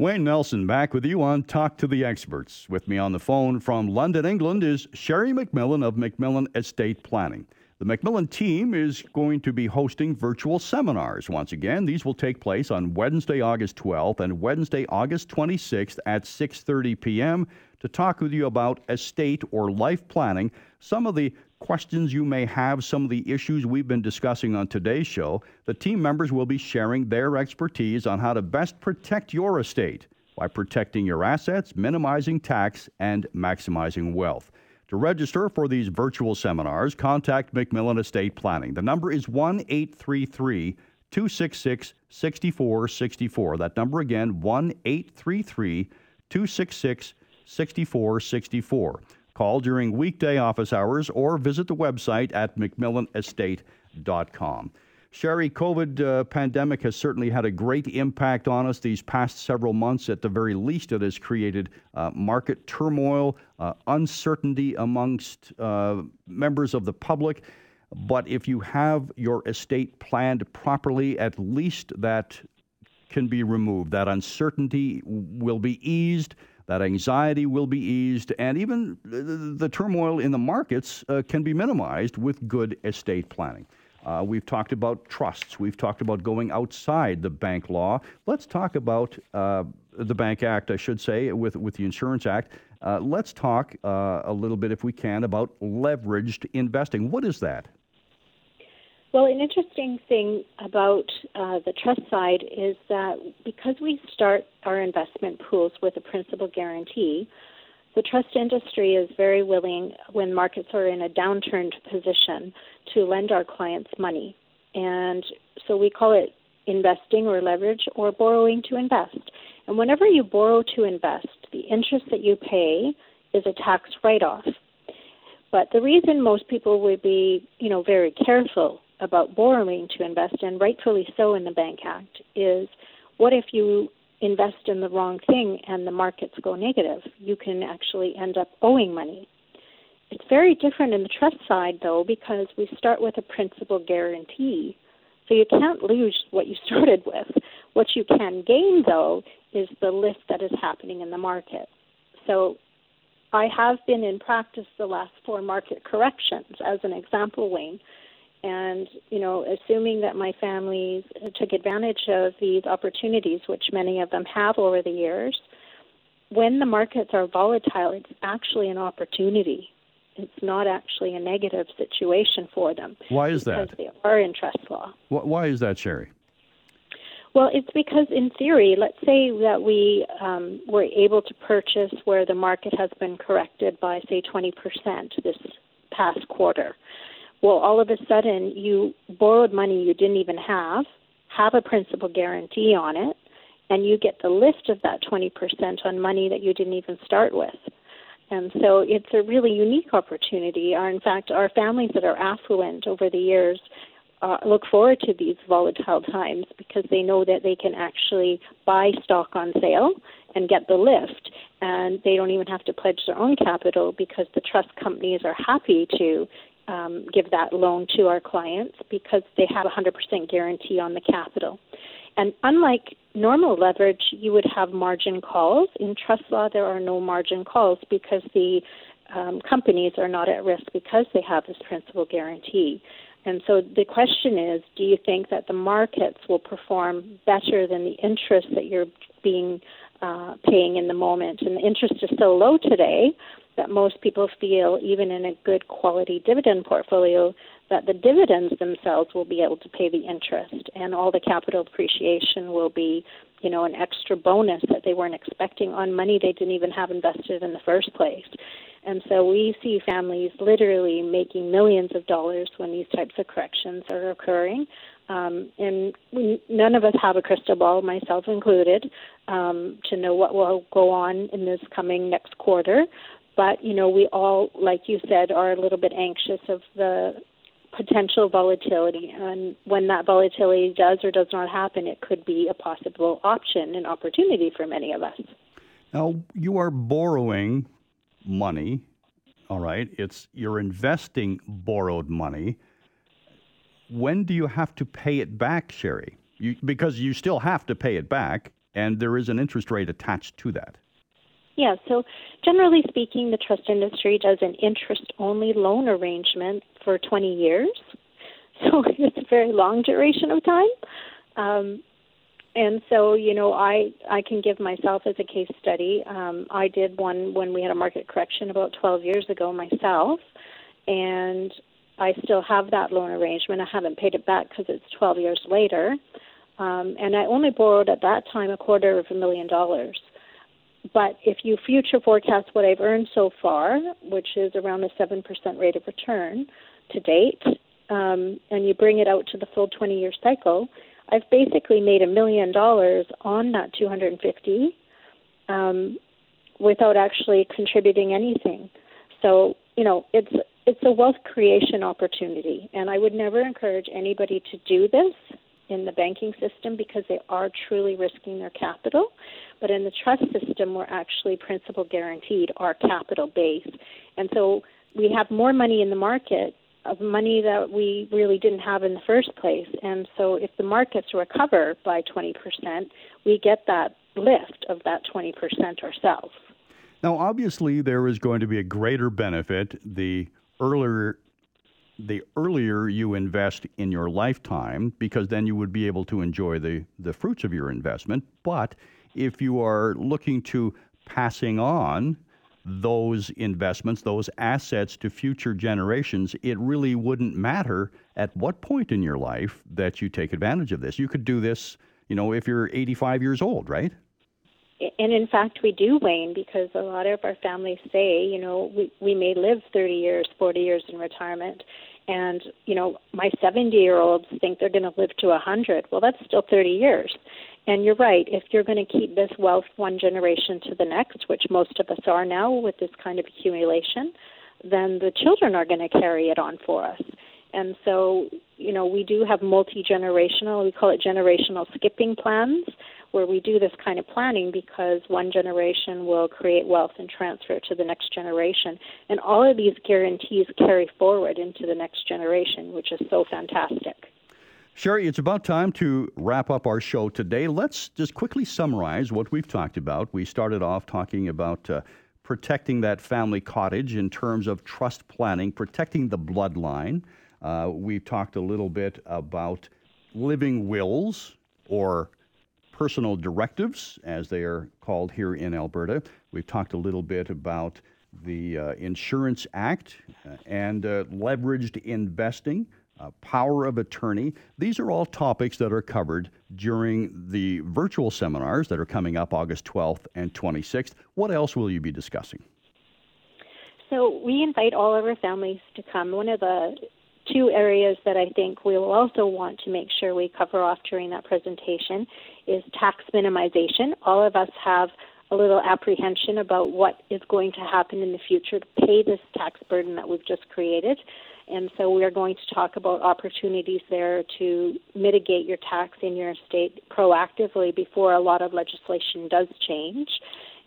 Wayne Nelson back with you on Talk to the Experts. With me on the phone from London, England is Sherry MacMillan of MacMillan Estate Planning. The MacMillan team is going to be hosting virtual seminars once again. These will take place on Wednesday, August 12th and Wednesday, August 26th at 6:30 p.m. to talk with you about estate or life planning, some of the questions you may have, some of the issues we've been discussing on today's show. The team members will be sharing their expertise on how to best protect your estate by protecting your assets, minimizing tax, and maximizing wealth. To register for these virtual seminars, contact MacMillan Estate Planning. The number is 1 833 266 6464. That number again, 1 833 266 6464. Call during weekday office hours or visit the website at macmillanestate.com. Sherry, COVID uh, pandemic has certainly had a great impact on us these past several months. At the very least, it has created uh, market turmoil, uh, uncertainty amongst uh, members of the public. But if you have your estate planned properly, at least that can be removed. That uncertainty will be eased. That anxiety will be eased, and even the, turmoil in the markets uh, can be minimized with good estate planning. Uh, we've talked about trusts. We've talked about going outside the bank law. Let's talk about uh, the Bank Act, I should say, with, with the Insurance Act. Uh, let's talk uh, a little bit, if we can, about leveraged investing. What is that? Well, an interesting thing about uh, the trust side is that because we start our investment pools with a principal guarantee, the trust industry is very willing, when markets are in a downturned position, to lend our clients money. And so we call it investing or leverage or borrowing to invest. And whenever you borrow to invest, the interest that you pay is a tax write off. But the reason most people would be, you know, very careful about borrowing to invest, and rightfully so in the Bank Act, is what if you invest in the wrong thing and the markets go negative? You can actually end up owing money. It's very different in the trust side, though, because we start with a principal guarantee. So you can't lose what you started with. What you can gain, though, is the lift that is happening in the market. So I have been in practice the last four market corrections, as an example, Wayne. And, you know, assuming that my families took advantage of these opportunities, which many of them have over the years, when the markets are volatile, it's actually an opportunity it's not actually a negative situation for them. Why is because that? Because they are in trust law. Why is that, Sherry? Well, it's because in theory, let's say that we um, were able to purchase where the market has been corrected by, say, 20% this past quarter. Well, all of a sudden, you borrowed money you didn't even have, have a principal guarantee on it, and you get the lift of that 20% on money that you didn't even start with. And so it's a really unique opportunity. Our, in fact, our families that are affluent over the years uh, look forward to these volatile times because they know that they can actually buy stock on sale and get the lift. And they don't even have to pledge their own capital because the trust companies are happy to um, give that loan to our clients because they have a 100% guarantee on the capital. And unlike normal leverage, you would have margin calls. In trust law, there are no margin calls because the um, companies are not at risk because they have this principal guarantee. And so the question is do you think that the markets will perform better than the interest that you're being uh, paying in the moment? And the interest is so low today that most people feel, even in a good quality dividend portfolio, that the dividends themselves will be able to pay the interest and all the capital appreciation will be you know an extra bonus that they weren't expecting on money they didn't even have invested in the first place. And so we see families literally making millions of dollars when these types of corrections are occurring. Um, and we, none of us have a crystal ball myself included um, to know what will go on in this coming next quarter but you know we all like you said are a little bit anxious of the potential volatility. And when that volatility does or does not happen, it could be a possible option and opportunity for many of us. Now, you are borrowing money, all right? It's you're investing borrowed money. When do you have to pay it back, Sherry? You, because you still have to pay it back, and there is an interest rate attached to that. Yeah, so generally speaking, the trust industry does an interest only loan arrangement for 20 years. So it's a very long duration of time. Um, and so, you know, I I can give myself as a case study. Um, I did one when we had a market correction about 12 years ago myself, and I still have that loan arrangement. I haven't paid it back because it's 12 years later, um, and I only borrowed at that time a quarter of a million dollars. But if you future forecast what I've earned so far, which is around a 7% rate of return to date, um, and you bring it out to the full 20 year cycle, I've basically made a million dollars on that 250 um, without actually contributing anything. So, you know, it's it's a wealth creation opportunity, and I would never encourage anybody to do this in the banking system because they are truly risking their capital. But in the trust system, we're actually principal guaranteed our capital base. And so we have more money in the market of money that we really didn't have in the first place. And so if the markets recover by 20%, we get that lift of that 20% ourselves. Now, obviously, there is going to be a greater benefit the earlier the earlier you invest in your lifetime because then you would be able to enjoy the, the fruits of your investment. But if you are looking to passing on those investments, those assets to future generations, it really wouldn't matter at what point in your life that you take advantage of this. You could do this, you know, if you're 85 years old, right? And in fact, we do, Wayne, because a lot of our families say, you know, we, we may live 30 years, 40 years in retirement. And, you know, my 70 year olds think they're going to live to 100. Well, that's still 30 years. And you're right, if you're going to keep this wealth one generation to the next, which most of us are now with this kind of accumulation, then the children are going to carry it on for us. And so, you know, we do have multi generational, we call it generational skipping plans, where we do this kind of planning because one generation will create wealth and transfer it to the next generation. And all of these guarantees carry forward into the next generation, which is so fantastic. Sherry, it's about time to wrap up our show today. Let's just quickly summarize what we've talked about. We started off talking about uh, protecting that family cottage in terms of trust planning, protecting the bloodline. Uh, we talked a little bit about living wills or personal directives, as they are called here in Alberta. We've talked a little bit about the uh, Insurance Act uh, and uh, leveraged investing uh, power of attorney. These are all topics that are covered during the virtual seminars that are coming up August 12th and 26th. What else will you be discussing? So, we invite all of our families to come. One of the two areas that I think we will also want to make sure we cover off during that presentation is tax minimization. All of us have a little apprehension about what is going to happen in the future to pay this tax burden that we've just created. And so we are going to talk about opportunities there to mitigate your tax in your state proactively before a lot of legislation does change.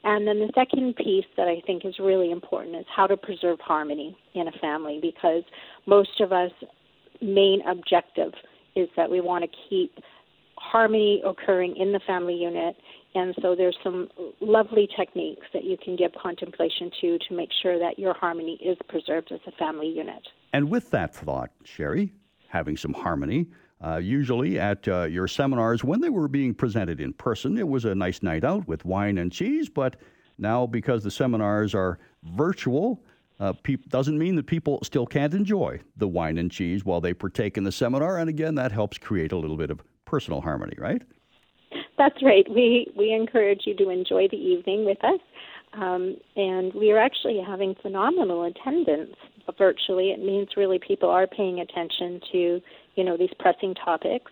And then the second piece that I think is really important is how to preserve harmony in a family because most of us main objective is that we want to keep harmony occurring in the family unit and so there's some lovely techniques that you can give contemplation to to make sure that your harmony is preserved as a family unit. And with that thought, Sherry, having some harmony, uh, usually at uh, your seminars, when they were being presented in person, it was a nice night out with wine and cheese. But now, because the seminars are virtual, uh, pe- doesn't mean that people still can't enjoy the wine and cheese while they partake in the seminar. And again, that helps create a little bit of personal harmony, right? That's right. We we encourage you to enjoy the evening with us, um, and we are actually having phenomenal attendance virtually. It means really people are paying attention to you know these pressing topics,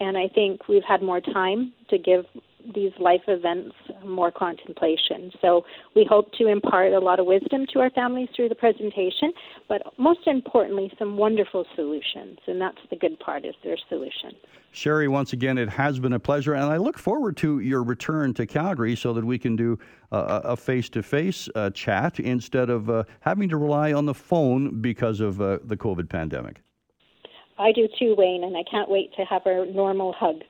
and I think we've had more time to give these life events more contemplation. So we hope to impart a lot of wisdom to our families through the presentation, but most importantly, some wonderful solutions. And that's the good part is their solution. Sherry, once again, it has been a pleasure, and I look forward to your return to Calgary so that we can do a face to face chat instead of uh, having to rely on the phone because of uh, the COVID pandemic. I do too, Wayne, and I can't wait to have our normal hug.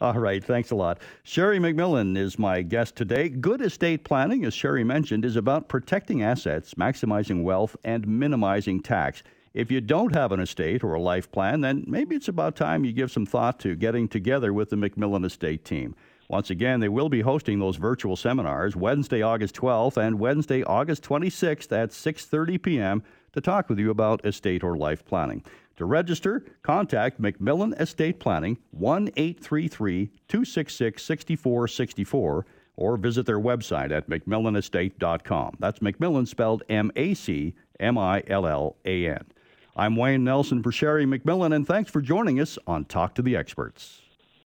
All right, thanks a lot. Sherry MacMillan is my guest today. Good estate planning, as Sherry mentioned, is about protecting assets, maximizing wealth, and minimizing tax. If you don't have an estate or a life plan, then maybe it's about time you give some thought to getting together with the MacMillan Estate team. Once again, they will be hosting those virtual seminars Wednesday, August 12th and Wednesday, August 26th at 6:30 p.m. to talk with you about estate or life planning. To register, contact MacMillan Estate Planning 1-833-266-6464 or visit their website at macmillanestate.com. That's MacMillan spelled M A C M I L L A N. I'm Wayne Nelson for Sherry MacMillan, and thanks for joining us on Talk to the Experts.